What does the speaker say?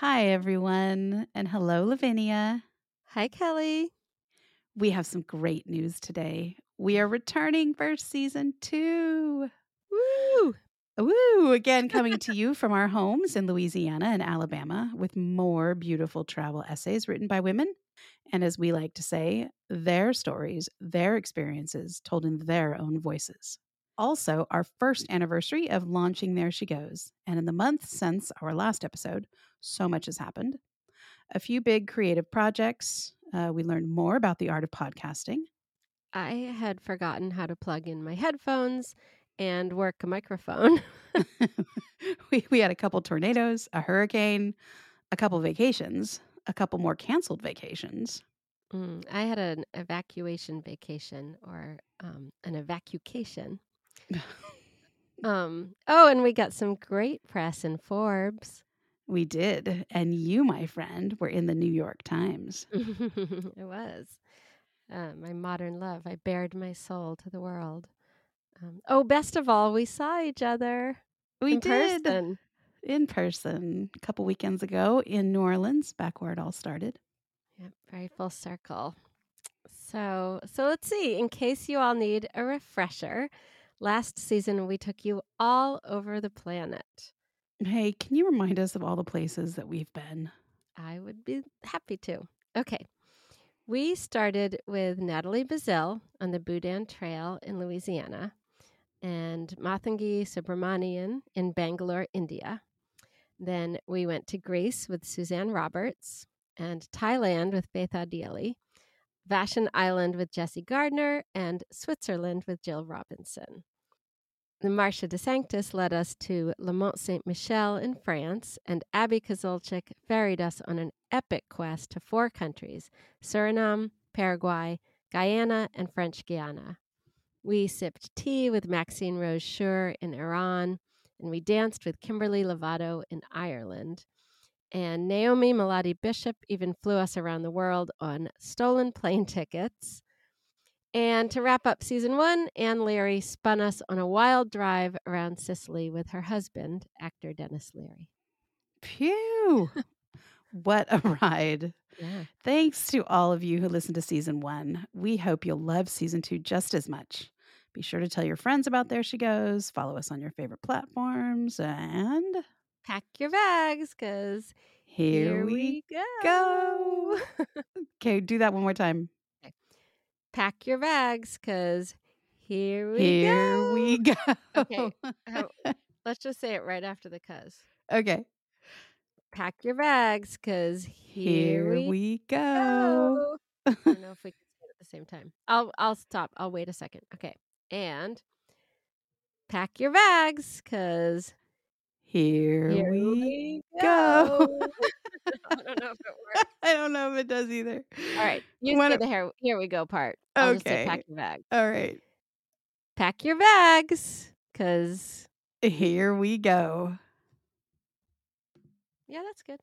Hi, everyone. And hello, Lavinia. Hi, Kelly. We have some great news today. We are returning for season two. Woo! Woo! Again, coming to you from our homes in Louisiana and Alabama with more beautiful travel essays written by women. And as we like to say, their stories, their experiences told in their own voices. Also, our first anniversary of launching There She Goes. And in the month since our last episode, so much has happened. A few big creative projects. Uh, we learned more about the art of podcasting. I had forgotten how to plug in my headphones and work a microphone. we, we had a couple tornadoes, a hurricane, a couple vacations, a couple more canceled vacations. Mm, I had an evacuation vacation or um, an evacuation. um, oh, and we got some great press in Forbes. We did. And you, my friend, were in the New York Times. it was. Uh, my modern love. I bared my soul to the world. Um, oh, best of all, we saw each other. We in did. Person. In person a couple weekends ago in New Orleans, back where it all started. Yep, very full circle. So, so let's see. In case you all need a refresher, last season we took you all over the planet. Hey, can you remind us of all the places that we've been? I would be happy to. Okay. We started with Natalie Baszile on the Boudin Trail in Louisiana and Mathangi Subramanian in Bangalore, India. Then we went to Greece with Suzanne Roberts and Thailand with Betha Deely, Vashon Island with Jessie Gardner, and Switzerland with Jill Robinson. The Marcia de Sanctis led us to Le Mont Saint Michel in France, and Abby Kozolchyk ferried us on an epic quest to four countries Suriname, Paraguay, Guyana, and French Guiana. We sipped tea with Maxine Rose Schur in Iran, and we danced with Kimberly Lovato in Ireland. And Naomi Malati Bishop even flew us around the world on stolen plane tickets. And to wrap up season one, Anne Leary spun us on a wild drive around Sicily with her husband, actor Denis Leary. Phew! what a ride. Yeah. Thanks to all of you who listened to season one. We hope you'll love season two just as much. Be sure to tell your friends about There She Goes, follow us on your favorite platforms, and Pack your bags because here, here we go. go. Okay, do that one more time. Pack your bags because here we Here go. we go. Okay. How- Let's just say it right after the cuz. okay. Pack your bags because Here here, we, we go. go. I don't know if we can say it at the same time. I'll I'll stop. I'll wait a second. Okay. And pack your bags because Here, here we go. go. I don't know if it works. I don't know if it does either. All right. You say the here, here we go part. I'll Okay. pack your bags. All right. Pack your bags because Here we go. yeah, that's good.